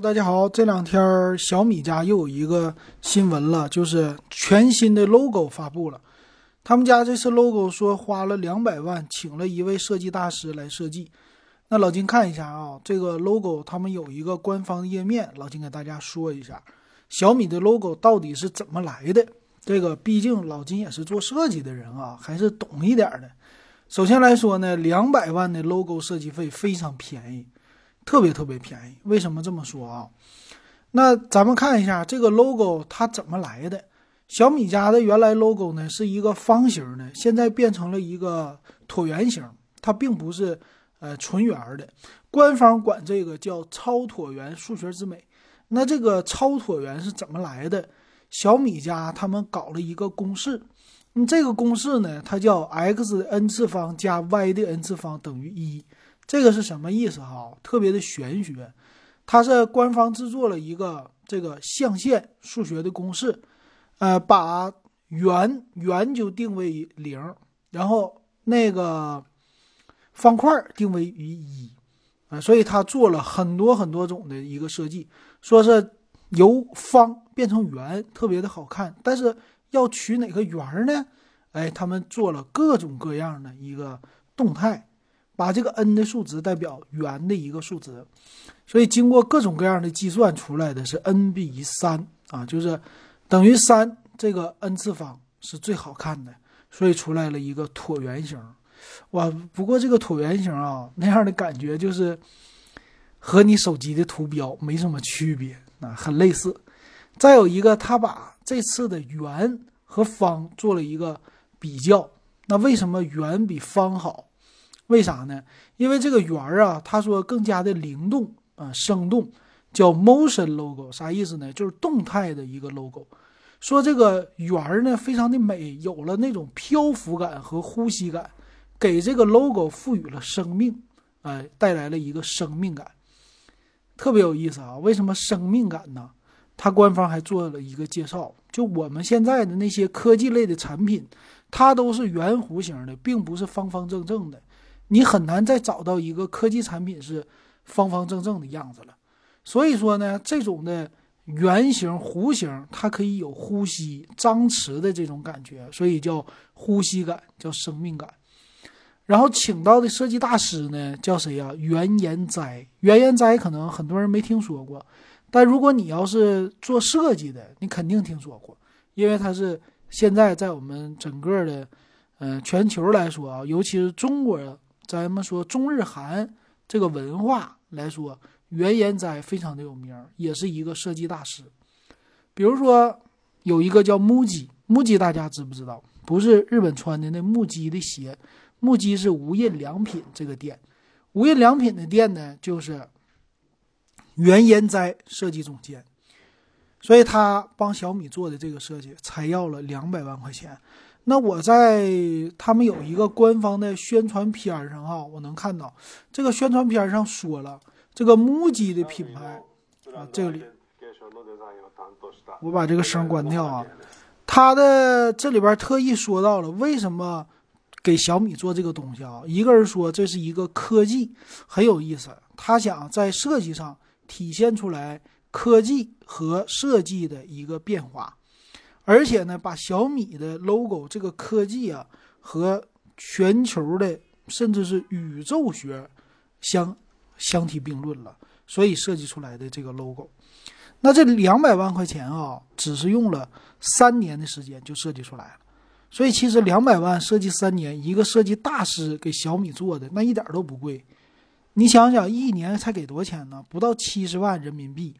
大家好。这两天小米家又有一个新闻了，就是全新的 logo 发布了。他们家这次 logo 说花了两百万，请了一位设计大师来设计。那老金看一下啊，这个 logo 他们有一个官方页面，老金给大家说一下，小米的 logo 到底是怎么来的。这个毕竟老金也是做设计的人啊，还是懂一点的。首先来说呢，两百万的 logo 设计费非常便宜。特别特别便宜，为什么这么说啊？那咱们看一下这个 logo 它怎么来的。小米家的原来 logo 呢是一个方形的，现在变成了一个椭圆形，它并不是呃纯圆的。官方管这个叫超椭圆数学之美。那这个超椭圆是怎么来的？小米家他们搞了一个公式，嗯，这个公式呢，它叫 x 的 n 次方加 y 的 n 次方等于一。这个是什么意思哈？特别的玄学，它是官方制作了一个这个象限数学的公式，呃，把圆圆就定为零，然后那个方块定为于一，啊，所以他做了很多很多种的一个设计，说是由方变成圆，特别的好看。但是要取哪个圆呢？哎，他们做了各种各样的一个动态。把这个 n 的数值代表圆的一个数值，所以经过各种各样的计算出来的是 n 比三啊，就是等于三这个 n 次方是最好看的，所以出来了一个椭圆形。哇，不过这个椭圆形啊，那样的感觉就是和你手机的图标没什么区别啊，很类似。再有一个，他把这次的圆和方做了一个比较，那为什么圆比方好？为啥呢？因为这个圆儿啊，他说更加的灵动啊，生动，叫 motion logo，啥意思呢？就是动态的一个 logo。说这个圆儿呢，非常的美，有了那种漂浮感和呼吸感，给这个 logo 赋予了生命，哎，带来了一个生命感，特别有意思啊。为什么生命感呢？它官方还做了一个介绍，就我们现在的那些科技类的产品，它都是圆弧形的，并不是方方正正的。你很难再找到一个科技产品是方方正正的样子了，所以说呢，这种的圆形、弧形，它可以有呼吸、张弛的这种感觉，所以叫呼吸感，叫生命感。然后请到的设计大师呢，叫谁呀？袁岩斋。袁岩斋可能很多人没听说过，但如果你要是做设计的，你肯定听说过，因为他是现在在我们整个的，嗯，全球来说啊，尤其是中国人。咱们说中日韩这个文化来说，原研哉非常的有名，也是一个设计大师。比如说有一个叫木屐，木屐大家知不知道？不是日本穿的那木屐的鞋，木屐是无印良品这个店，无印良品的店呢就是原研哉设计总监，所以他帮小米做的这个设计才要了两百万块钱。那我在他们有一个官方的宣传片上哈，我能看到这个宣传片上说了这个木屐的品牌啊，这里我把这个声关掉啊。他的这里边特意说到了为什么给小米做这个东西啊？一个人说这是一个科技很有意思，他想在设计上体现出来科技和设计的一个变化。而且呢，把小米的 logo 这个科技啊和全球的甚至是宇宙学相相提并论了，所以设计出来的这个 logo。那这两百万块钱啊，只是用了三年的时间就设计出来了。所以其实两百万设计三年，一个设计大师给小米做的那一点都不贵。你想想，一年才给多少钱呢？不到七十万人民币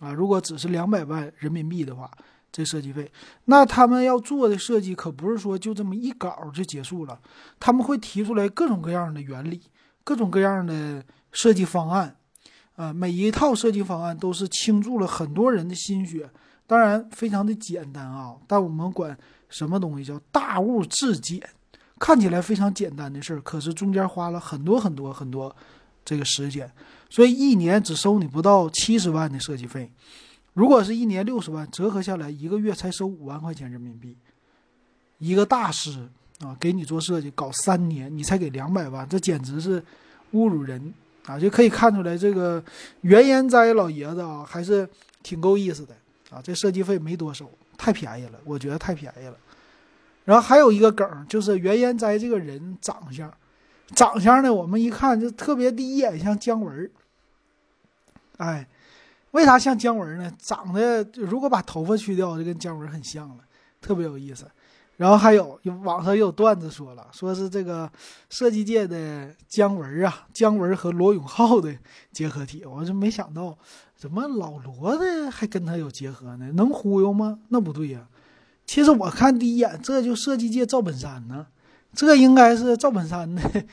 啊！如果只是两百万人民币的话。这设计费，那他们要做的设计可不是说就这么一稿就结束了，他们会提出来各种各样的原理，各种各样的设计方案，啊，每一套设计方案都是倾注了很多人的心血，当然非常的简单啊，但我们管什么东西叫大物至简，看起来非常简单的事儿，可是中间花了很多很多很多这个时间，所以一年只收你不到七十万的设计费。如果是一年六十万，折合下来一个月才收五万块钱人民币。一个大师啊，给你做设计搞三年，你才给两百万，这简直是侮辱人啊，就可以看出来这个原研哉老爷子啊，还是挺够意思的啊。这设计费没多收，太便宜了，我觉得太便宜了。然后还有一个梗，就是原研哉这个人长相，长相呢，我们一看就特别第一眼像姜文儿哎，为啥像姜文呢？长得如果把头发去掉，就跟姜文很像了，特别有意思。然后还有，网上也有段子说了，说是这个设计界的姜文啊，姜文和罗永浩的结合体。我是没想到，怎么老罗的还跟他有结合呢？能忽悠吗？那不对呀。其实我看第一眼，这就设计界赵本山呢，这应该是赵本山的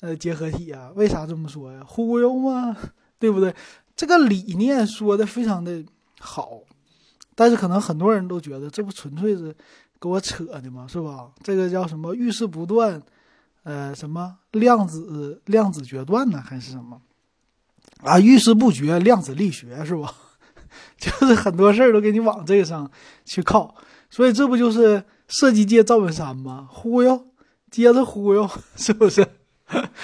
呃结合体啊。为啥这么说呀？忽悠吗？对不对？这个理念说的非常的好，但是可能很多人都觉得这不纯粹是给我扯的吗？是吧？这个叫什么遇事不断，呃，什么量子量子决断呢？还是什么啊？遇事不决，量子力学是吧？就是很多事儿都给你往这个上去靠，所以这不就是设计界赵本山吗？忽悠，接着忽悠，是不是？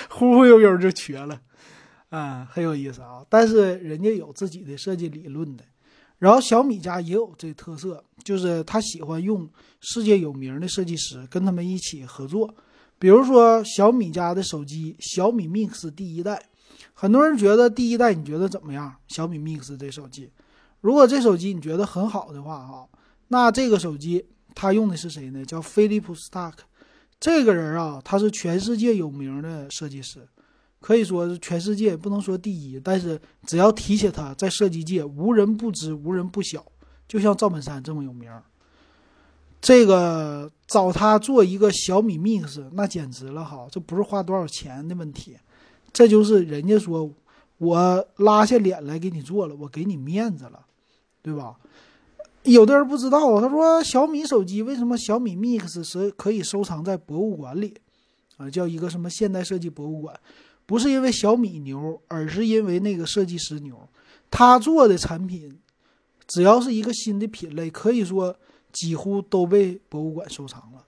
忽忽悠悠就瘸了。啊，很有意思啊！但是人家有自己的设计理论的，然后小米家也有这特色，就是他喜欢用世界有名的设计师跟他们一起合作。比如说小米家的手机小米 Mix 第一代，很多人觉得第一代你觉得怎么样？小米 Mix 这手机，如果这手机你觉得很好的话，哈，那这个手机他用的是谁呢？叫飞利浦斯塔克，这个人啊，他是全世界有名的设计师。可以说是全世界不能说第一，但是只要提起他，在设计界无人不知，无人不晓。就像赵本山这么有名，这个找他做一个小米 Mix，那简直了哈！这不是花多少钱的问题，这就是人家说我拉下脸来给你做了，我给你面子了，对吧？有的人不知道，他说小米手机为什么小米 Mix 是可以收藏在博物馆里啊？叫一个什么现代设计博物馆。不是因为小米牛，而是因为那个设计师牛。他做的产品，只要是一个新的品类，可以说几乎都被博物馆收藏了，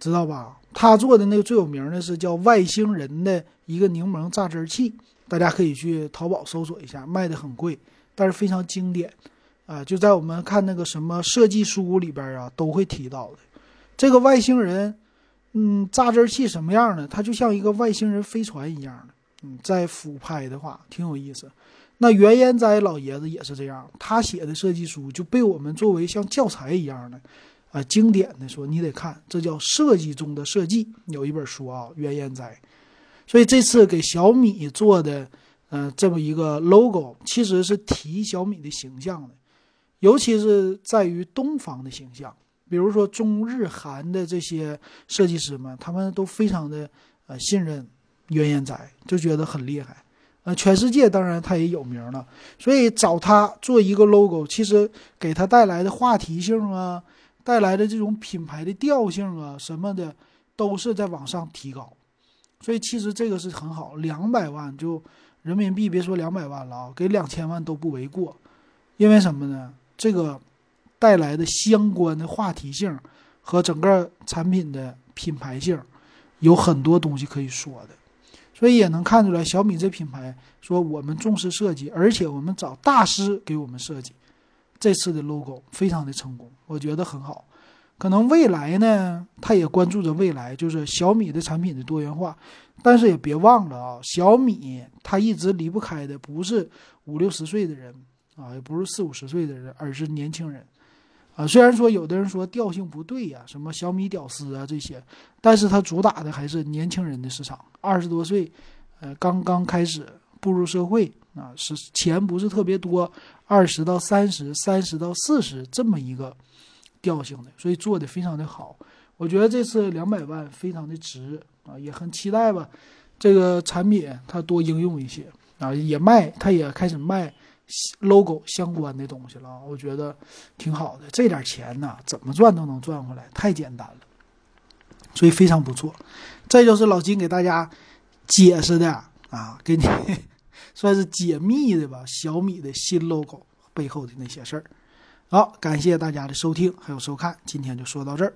知道吧？他做的那个最有名的是叫外星人的一个柠檬榨汁器，大家可以去淘宝搜索一下，卖的很贵，但是非常经典啊！就在我们看那个什么设计书里边啊，都会提到的这个外星人。嗯，榨汁器什么样的？它就像一个外星人飞船一样的。嗯，在俯拍的话，挺有意思。那袁研哉老爷子也是这样，他写的设计书就被我们作为像教材一样的，啊，经典的说你得看，这叫设计中的设计。有一本书啊，袁研哉。所以这次给小米做的，呃，这么一个 logo，其实是提小米的形象的，尤其是在于东方的形象。比如说中日韩的这些设计师们，他们都非常的呃信任原研哉，就觉得很厉害。呃，全世界当然他也有名了，所以找他做一个 logo，其实给他带来的话题性啊，带来的这种品牌的调性啊什么的，都是在往上提高。所以其实这个是很好，两百万就人民币，别说两百万了啊，给两千万都不为过。因为什么呢？这个。带来的相关的话题性和整个产品的品牌性，有很多东西可以说的，所以也能看出来小米这品牌说我们重视设计，而且我们找大师给我们设计，这次的 logo 非常的成功，我觉得很好。可能未来呢，他也关注着未来，就是小米的产品的多元化，但是也别忘了啊，小米它一直离不开的不是五六十岁的人啊，也不是四五十岁的人，而是年轻人。啊，虽然说有的人说调性不对呀，什么小米屌丝啊这些，但是它主打的还是年轻人的市场，二十多岁，呃，刚刚开始步入社会啊，是钱不是特别多，二十到三十，三十到四十这么一个调性的，所以做的非常的好。我觉得这次两百万非常的值啊，也很期待吧，这个产品它多应用一些啊，也卖，它也开始卖。Logo 相关的东西了，我觉得挺好的。这点钱呢，怎么赚都能赚回来，太简单了，所以非常不错。这就是老金给大家解释的啊，给你 算是解密的吧。小米的新 logo 背后的那些事儿。好，感谢大家的收听还有收看，今天就说到这儿。